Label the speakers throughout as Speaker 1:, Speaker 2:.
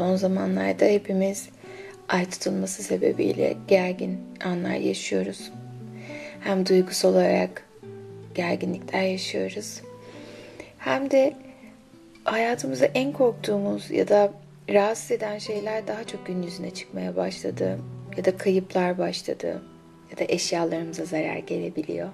Speaker 1: Son zamanlarda hepimiz ay tutulması sebebiyle gergin anlar yaşıyoruz. Hem duygusal olarak gerginlikler yaşıyoruz. Hem de hayatımızda en korktuğumuz ya da rahatsız eden şeyler daha çok gün yüzüne çıkmaya başladı. Ya da kayıplar başladı. Ya da eşyalarımıza zarar gelebiliyor.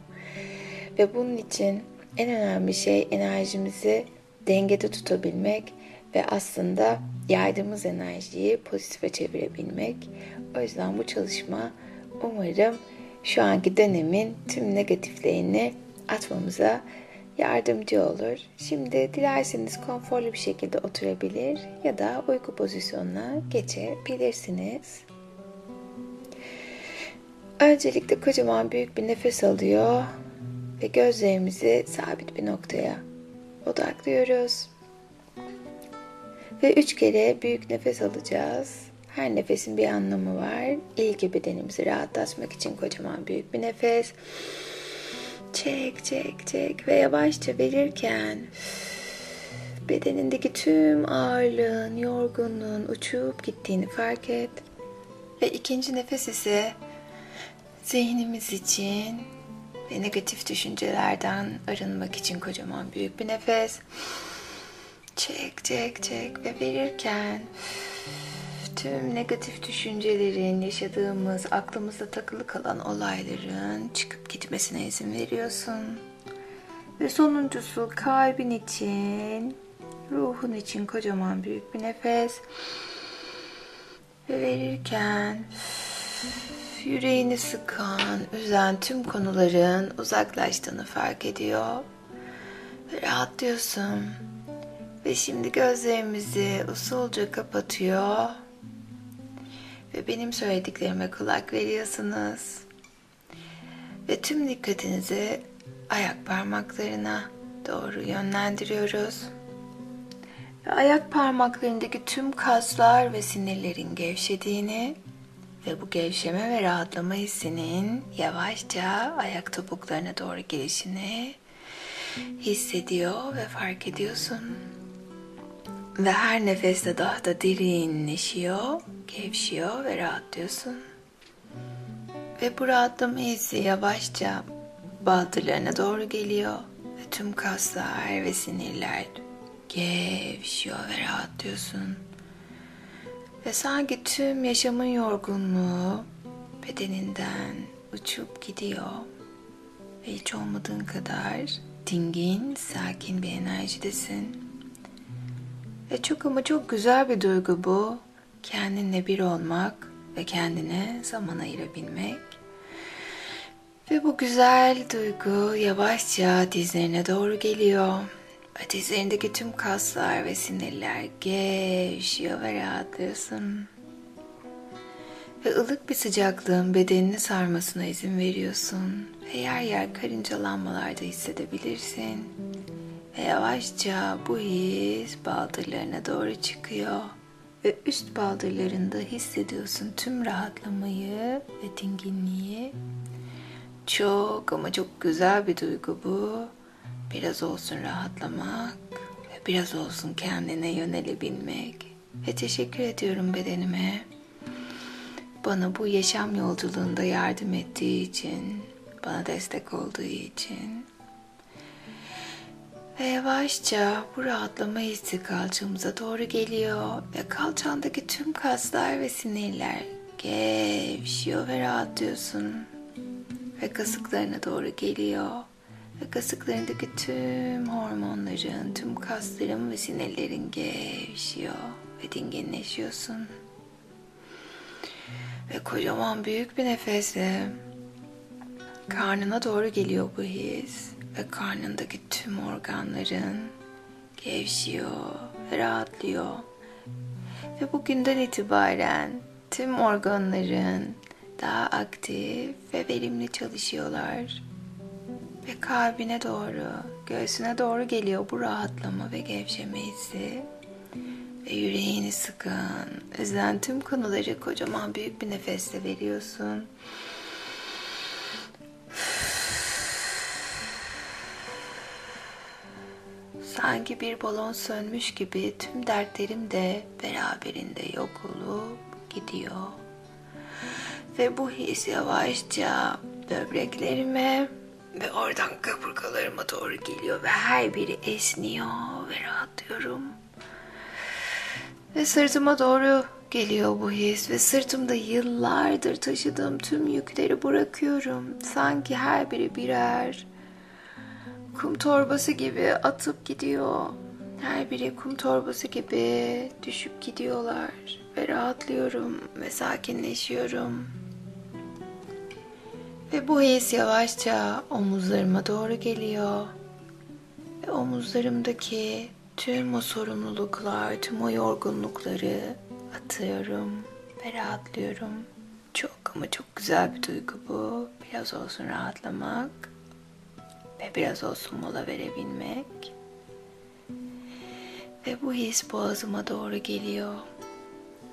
Speaker 1: Ve bunun için en önemli şey enerjimizi dengede tutabilmek ve aslında yaydığımız enerjiyi pozitife çevirebilmek. O yüzden bu çalışma umarım şu anki dönemin tüm negatiflerini atmamıza yardımcı olur. Şimdi dilerseniz konforlu bir şekilde oturabilir ya da uyku pozisyonuna geçebilirsiniz. Öncelikle kocaman büyük bir nefes alıyor ve gözlerimizi sabit bir noktaya odaklıyoruz. Ve üç kere büyük nefes alacağız. Her nefesin bir anlamı var. İlgi bedenimizi rahatlatmak için kocaman büyük bir nefes. Çek, çek, çek ve yavaşça verirken bedenindeki tüm ağırlığın, yorgunluğun uçup gittiğini fark et. Ve ikinci nefes ise zihnimiz için ve negatif düşüncelerden arınmak için kocaman büyük bir nefes. Çek, çek, çek ve verirken tüm negatif düşüncelerin, yaşadığımız, aklımızda takılı kalan olayların çıkıp gitmesine izin veriyorsun. Ve sonuncusu kalbin için, ruhun için kocaman büyük bir nefes. Ve verirken yüreğini sıkan, üzen tüm konuların uzaklaştığını fark ediyor. Ve rahatlıyorsun. Ve şimdi gözlerimizi usulca kapatıyor. Ve benim söylediklerime kulak veriyorsunuz. Ve tüm dikkatinizi ayak parmaklarına doğru yönlendiriyoruz. Ve ayak parmaklarındaki tüm kaslar ve sinirlerin gevşediğini ve bu gevşeme ve rahatlama hissinin yavaşça ayak topuklarına doğru gelişini hissediyor ve fark ediyorsun. Ve her nefeste daha da derinleşiyor, gevşiyor ve rahatlıyorsun. Ve bu rahatlama hissi yavaşça baldırlarına doğru geliyor. Ve tüm kaslar ve sinirler gevşiyor ve rahatlıyorsun. Ve sanki tüm yaşamın yorgunluğu bedeninden uçup gidiyor. Ve hiç olmadığın kadar dingin, sakin bir enerjidesin. Ve çok ama çok güzel bir duygu bu. Kendinle bir olmak ve kendine zaman ayırabilmek. Ve bu güzel duygu yavaşça dizlerine doğru geliyor. Ve dizlerindeki tüm kaslar ve sinirler gevşiyor ve rahatlıyorsun. Ve ılık bir sıcaklığın bedenini sarmasına izin veriyorsun. Ve yer yer karıncalanmalar da hissedebilirsin. Ve yavaşça bu his baldırlarına doğru çıkıyor. Ve üst baldırlarında hissediyorsun tüm rahatlamayı ve dinginliği. Çok ama çok güzel bir duygu bu. Biraz olsun rahatlamak ve biraz olsun kendine yönelebilmek. Ve teşekkür ediyorum bedenime. Bana bu yaşam yolculuğunda yardım ettiği için, bana destek olduğu için. Ve yavaşça bu rahatlama hissi kalçamıza doğru geliyor ve kalçandaki tüm kaslar ve sinirler gevşiyor ve rahatlıyorsun. Ve kasıklarına doğru geliyor. Ve kasıklarındaki tüm hormonların, tüm kasların ve sinirlerin gevşiyor ve dinginleşiyorsun. Ve kocaman büyük bir nefesle karnına doğru geliyor bu his ve karnındaki tüm organların gevşiyor rahatlıyor. Ve bugünden itibaren tüm organların daha aktif ve verimli çalışıyorlar. Ve kalbine doğru, göğsüne doğru geliyor bu rahatlama ve gevşeme hissi. Ve yüreğini sıkan, üzen tüm konuları kocaman büyük bir nefesle veriyorsun. Sanki bir balon sönmüş gibi tüm dertlerim de beraberinde yok olup gidiyor. Ve bu his yavaşça böbreklerime ve oradan kaburgalarıma doğru geliyor ve her biri esniyor ve rahatlıyorum. Ve sırtıma doğru geliyor bu his ve sırtımda yıllardır taşıdığım tüm yükleri bırakıyorum. Sanki her biri birer kum torbası gibi atıp gidiyor. Her biri kum torbası gibi düşüp gidiyorlar ve rahatlıyorum ve sakinleşiyorum. Ve bu his yavaşça omuzlarıma doğru geliyor. Ve omuzlarımdaki tüm o sorumluluklar, tüm o yorgunlukları atıyorum ve rahatlıyorum. Çok ama çok güzel bir duygu bu. Biraz olsun rahatlamak ve biraz olsun mola verebilmek. Ve bu his boğazıma doğru geliyor.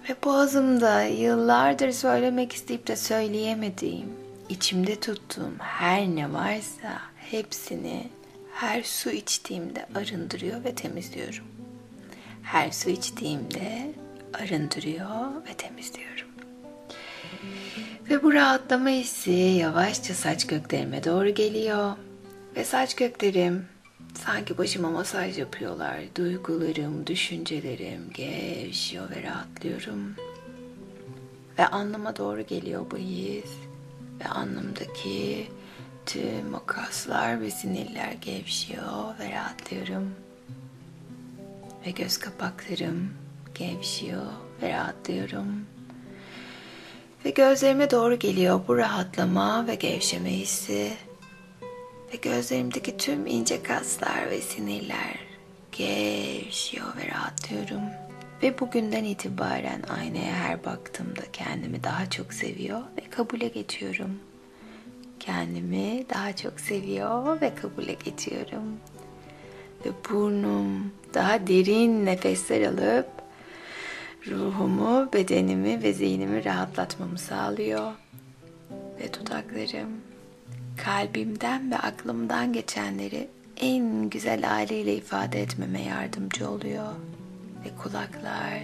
Speaker 1: Ve boğazımda yıllardır söylemek isteyip de söyleyemediğim, içimde tuttuğum her ne varsa hepsini her su içtiğimde arındırıyor ve temizliyorum. Her su içtiğimde arındırıyor ve temizliyorum. Ve bu rahatlama hissi yavaşça saç köklerime doğru geliyor. Ve saç köklerim sanki başıma masaj yapıyorlar. Duygularım, düşüncelerim gevşiyor ve rahatlıyorum. Ve anlama doğru geliyor bu his. Ve anlamdaki tüm o kaslar ve sinirler gevşiyor ve rahatlıyorum. Ve göz kapaklarım gevşiyor ve rahatlıyorum. Ve gözlerime doğru geliyor bu rahatlama ve gevşeme hissi. Ve gözlerimdeki tüm ince kaslar ve sinirler gevşiyor ve rahatlıyorum. Ve bugünden itibaren aynaya her baktığımda kendimi daha çok seviyor ve kabule geçiyorum. Kendimi daha çok seviyor ve kabule geçiyorum. Ve burnum daha derin nefesler alıp ruhumu, bedenimi ve zihnimi rahatlatmamı sağlıyor. Ve dudaklarım kalbimden ve aklımdan geçenleri en güzel haliyle ifade etmeme yardımcı oluyor. Ve kulaklar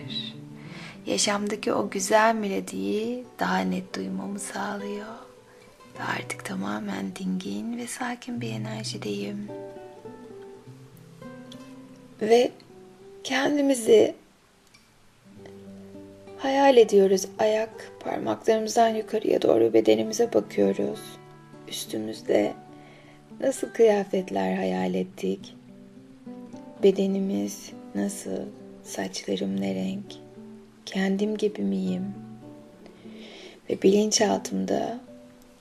Speaker 1: yaşamdaki o güzel melodiyi daha net duymamı sağlıyor. Ve artık tamamen dingin ve sakin bir enerjideyim. Ve kendimizi hayal ediyoruz. Ayak parmaklarımızdan yukarıya doğru bedenimize bakıyoruz. Üstümüzde nasıl kıyafetler hayal ettik? Bedenimiz nasıl? Saçlarım ne renk? Kendim gibi miyim? Ve bilinçaltımda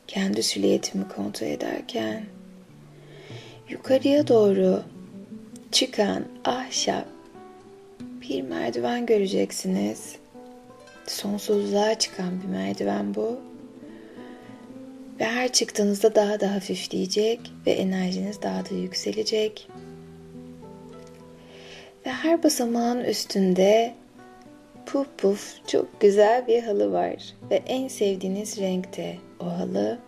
Speaker 1: kendi silüetimi kontrol ederken yukarıya doğru çıkan ahşap bir merdiven göreceksiniz. Sonsuzluğa çıkan bir merdiven bu. Ve her çıktığınızda daha da hafifleyecek ve enerjiniz daha da yükselecek. Ve her basamağın üstünde puf puf çok güzel bir halı var. Ve en sevdiğiniz renkte o halı.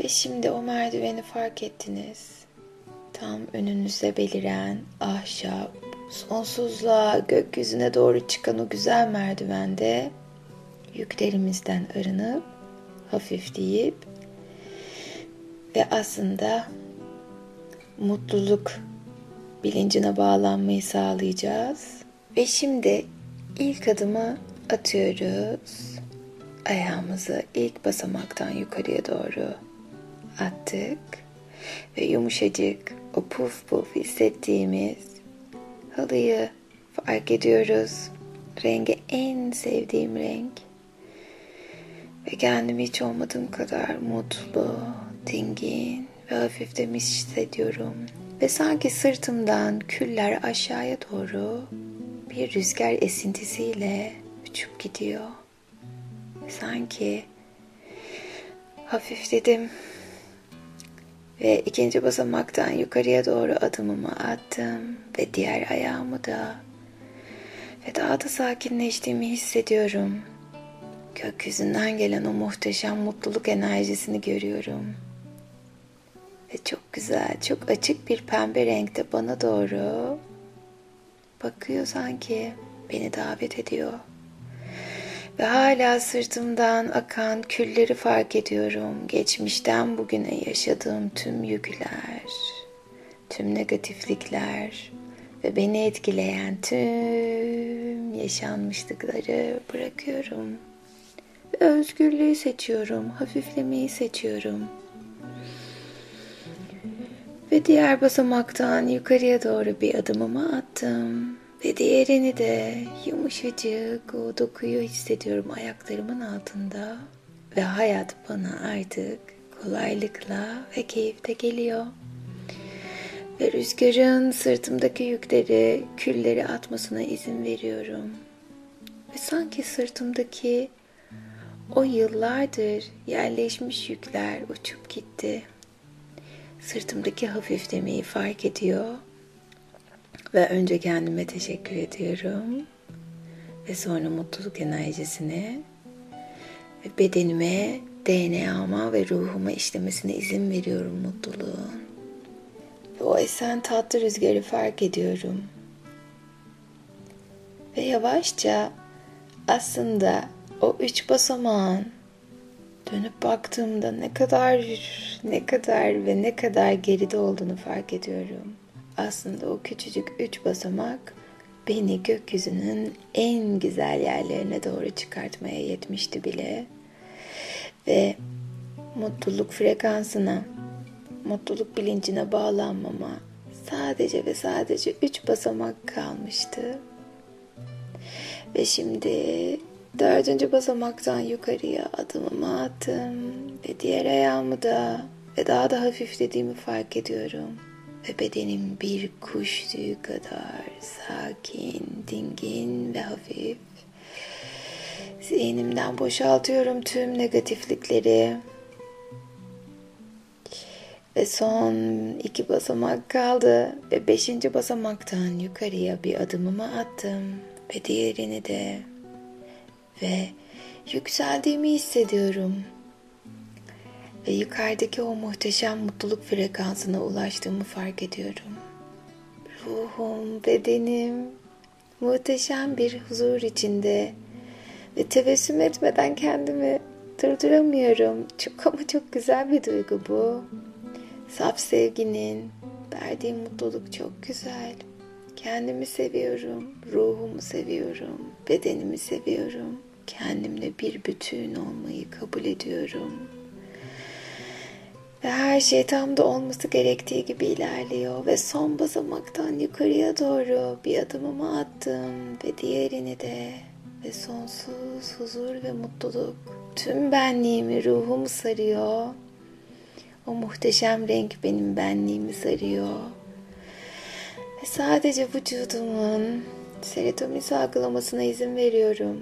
Speaker 1: Ve şimdi o merdiveni fark ettiniz. Tam önünüze beliren ahşap, sonsuzluğa, gökyüzüne doğru çıkan o güzel merdivende yüklerimizden arınıp hafifleyip ve aslında mutluluk bilincine bağlanmayı sağlayacağız. Ve şimdi ilk adımı atıyoruz. Ayağımızı ilk basamaktan yukarıya doğru attık ve yumuşacık o puf puf hissettiğimiz halıyı fark ediyoruz. Rengi en sevdiğim renk. Ve kendimi hiç olmadığım kadar mutlu, dingin ve hafif demiş hissediyorum. Ve sanki sırtımdan küller aşağıya doğru bir rüzgar esintisiyle uçup gidiyor. Sanki hafifledim ve ikinci basamaktan yukarıya doğru adımımı attım ve diğer ayağımı da ve daha da sakinleştiğimi hissediyorum. Gökyüzünden gelen o muhteşem mutluluk enerjisini görüyorum. ve çok güzel, çok açık bir pembe renkte bana doğru bakıyor sanki beni davet ediyor. Ve hala sırtımdan akan külleri fark ediyorum. Geçmişten bugüne yaşadığım tüm yükler, tüm negatiflikler ve beni etkileyen tüm yaşanmışlıkları bırakıyorum. Ve özgürlüğü seçiyorum, hafiflemeyi seçiyorum. Ve diğer basamaktan yukarıya doğru bir adımımı attım. Ve diğerini de yumuşacık o dokuyu hissediyorum ayaklarımın altında. Ve hayat bana artık kolaylıkla ve keyifte geliyor. Ve rüzgarın sırtımdaki yükleri, külleri atmasına izin veriyorum. Ve sanki sırtımdaki o yıllardır yerleşmiş yükler uçup gitti. Sırtımdaki hafiflemeyi fark ediyor ve önce kendime teşekkür ediyorum. Ve sonra mutluluk enerjisine ve bedenime, DNA'ma ve ruhuma işlemesine izin veriyorum mutluluğun. Ve o esen tatlı rüzgarı fark ediyorum. Ve yavaşça aslında o üç basamağın dönüp baktığımda ne kadar ne kadar ve ne kadar geride olduğunu fark ediyorum. Aslında o küçücük üç basamak beni gökyüzünün en güzel yerlerine doğru çıkartmaya yetmişti bile. Ve mutluluk frekansına, mutluluk bilincine bağlanmama sadece ve sadece üç basamak kalmıştı. Ve şimdi dördüncü basamaktan yukarıya adımımı attım ve diğer ayağımı da ve daha da hafiflediğimi fark ediyorum ve bedenim bir kuş tüyü kadar sakin, dingin ve hafif. Zihnimden boşaltıyorum tüm negatiflikleri. Ve son iki basamak kaldı ve beşinci basamaktan yukarıya bir adımımı attım ve diğerini de ve yükseldiğimi hissediyorum ve yukarıdaki o muhteşem mutluluk frekansına ulaştığımı fark ediyorum. Ruhum, bedenim muhteşem bir huzur içinde ve tebessüm etmeden kendimi durduramıyorum. Çok ama çok güzel bir duygu bu. Saf sevginin verdiği mutluluk çok güzel. Kendimi seviyorum, ruhumu seviyorum, bedenimi seviyorum. Kendimle bir bütün olmayı kabul ediyorum. Ve her şey tam da olması gerektiği gibi ilerliyor. Ve son basamaktan yukarıya doğru bir adımımı attım. Ve diğerini de. Ve sonsuz huzur ve mutluluk. Tüm benliğimi, ruhumu sarıyor. O muhteşem renk benim benliğimi sarıyor. Sadece vücudumun serotonin salgılamasına izin veriyorum.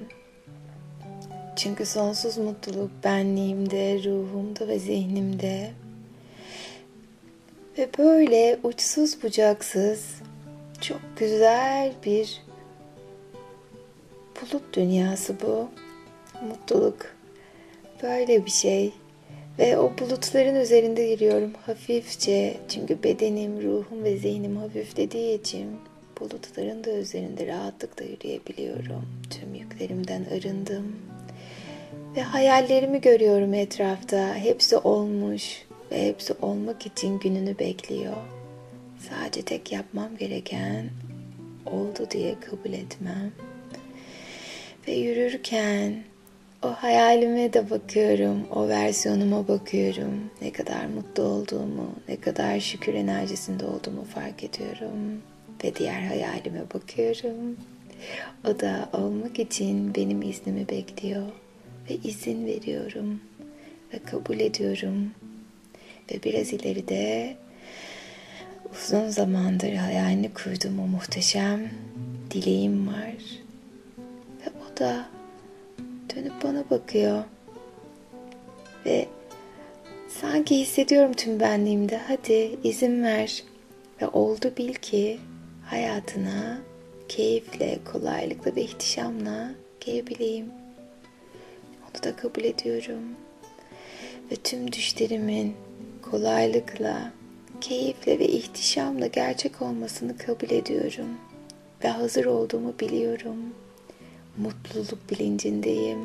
Speaker 1: Çünkü sonsuz mutluluk benliğimde, ruhumda ve zihnimde. Ve böyle uçsuz bucaksız çok güzel bir bulut dünyası bu. Mutluluk. Böyle bir şey. Ve o bulutların üzerinde yürüyorum hafifçe. Çünkü bedenim, ruhum ve zihnim hafiflediği için bulutların da üzerinde rahatlıkla yürüyebiliyorum. Tüm yüklerimden arındım. Ve hayallerimi görüyorum etrafta. Hepsi olmuş ve hepsi olmak için gününü bekliyor. Sadece tek yapmam gereken oldu diye kabul etmem. Ve yürürken o hayalime de bakıyorum, o versiyonuma bakıyorum. Ne kadar mutlu olduğumu, ne kadar şükür enerjisinde olduğumu fark ediyorum. Ve diğer hayalime bakıyorum. O da olmak için benim iznimi bekliyor. Ve izin veriyorum. Ve kabul ediyorum. Ve biraz ileride uzun zamandır hayalini kurduğum o muhteşem dileğim var. Ve o da dönüp bana bakıyor. Ve sanki hissediyorum tüm benliğimde. Hadi izin ver. Ve oldu bil ki hayatına keyifle, kolaylıkla ve ihtişamla gelebileyim. Onu da kabul ediyorum. Ve tüm düşlerimin kolaylıkla keyifle ve ihtişamla gerçek olmasını kabul ediyorum ve hazır olduğumu biliyorum. Mutluluk bilincindeyim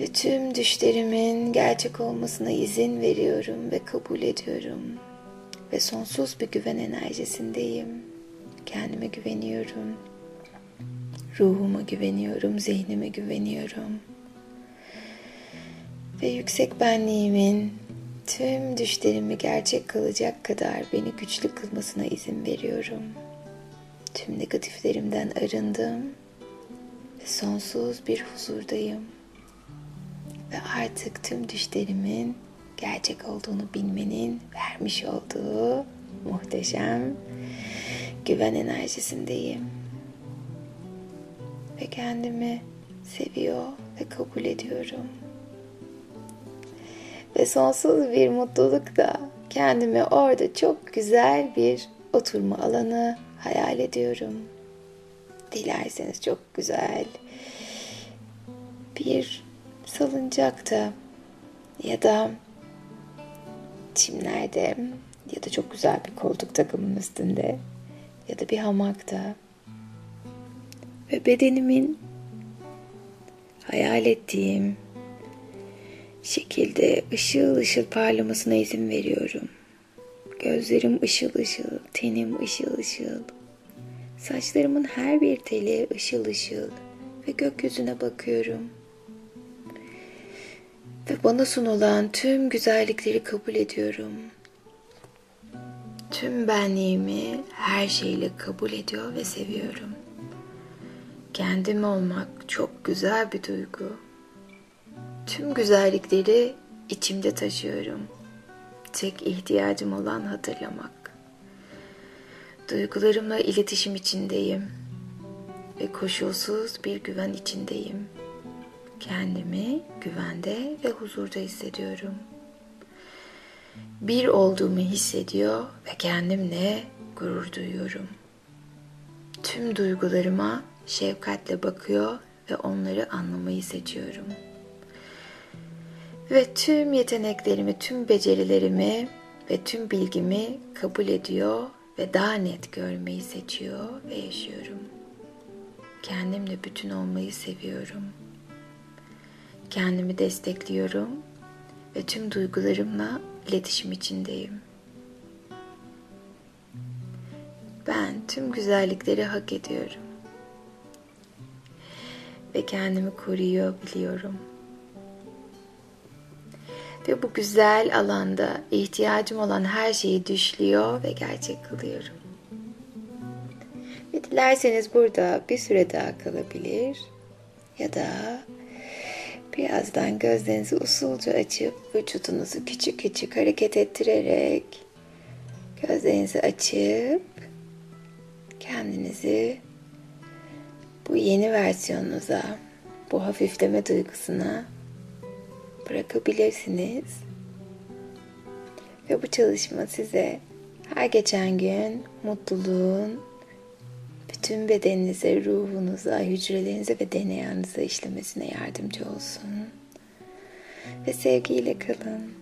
Speaker 1: ve tüm düşlerimin gerçek olmasına izin veriyorum ve kabul ediyorum. Ve sonsuz bir güven enerjisindeyim. Kendime güveniyorum. Ruhuma güveniyorum, zihnime güveniyorum. Ve yüksek benliğimin tüm düşlerimi gerçek kılacak kadar beni güçlü kılmasına izin veriyorum. Tüm negatiflerimden arındım ve sonsuz bir huzurdayım. Ve artık tüm düşlerimin gerçek olduğunu bilmenin vermiş olduğu muhteşem güven enerjisindeyim. Ve kendimi seviyor ve kabul ediyorum. Ve sonsuz bir mutlulukla kendimi orada çok güzel bir oturma alanı hayal ediyorum. Dilerseniz çok güzel bir salıncakta ya da çimlerde ya da çok güzel bir koltuk takımının üstünde ya da bir hamakta ve bedenimin hayal ettiğim şekilde ışıl ışıl parlamasına izin veriyorum. Gözlerim ışıl ışıl, tenim ışıl ışıl. Saçlarımın her bir teli ışıl ışıl ve gökyüzüne bakıyorum. Ve bana sunulan tüm güzellikleri kabul ediyorum. Tüm benliğimi her şeyle kabul ediyor ve seviyorum. Kendim olmak çok güzel bir duygu. Tüm güzellikleri içimde taşıyorum. Tek ihtiyacım olan hatırlamak. Duygularımla iletişim içindeyim ve koşulsuz bir güven içindeyim. Kendimi güvende ve huzurda hissediyorum. Bir olduğumu hissediyor ve kendimle gurur duyuyorum. Tüm duygularıma şefkatle bakıyor ve onları anlamayı seçiyorum.'' Ve tüm yeteneklerimi, tüm becerilerimi ve tüm bilgimi kabul ediyor ve daha net görmeyi seçiyor ve yaşıyorum. Kendimle bütün olmayı seviyorum. Kendimi destekliyorum ve tüm duygularımla iletişim içindeyim. Ben tüm güzellikleri hak ediyorum. Ve kendimi koruyor biliyorum.'' Ve bu güzel alanda ihtiyacım olan her şeyi düşlüyor ve gerçek kılıyorum. Ve dilerseniz burada bir süre daha kalabilir ya da birazdan gözlerinizi usulca açıp vücudunuzu küçük küçük hareket ettirerek gözlerinizi açıp kendinizi bu yeni versiyonunuza, bu hafifleme duygusuna bırakabilirsiniz. Ve bu çalışma size her geçen gün mutluluğun bütün bedeninize, ruhunuza, hücrelerinize ve DNA'nıza işlemesine yardımcı olsun. Ve sevgiyle kalın.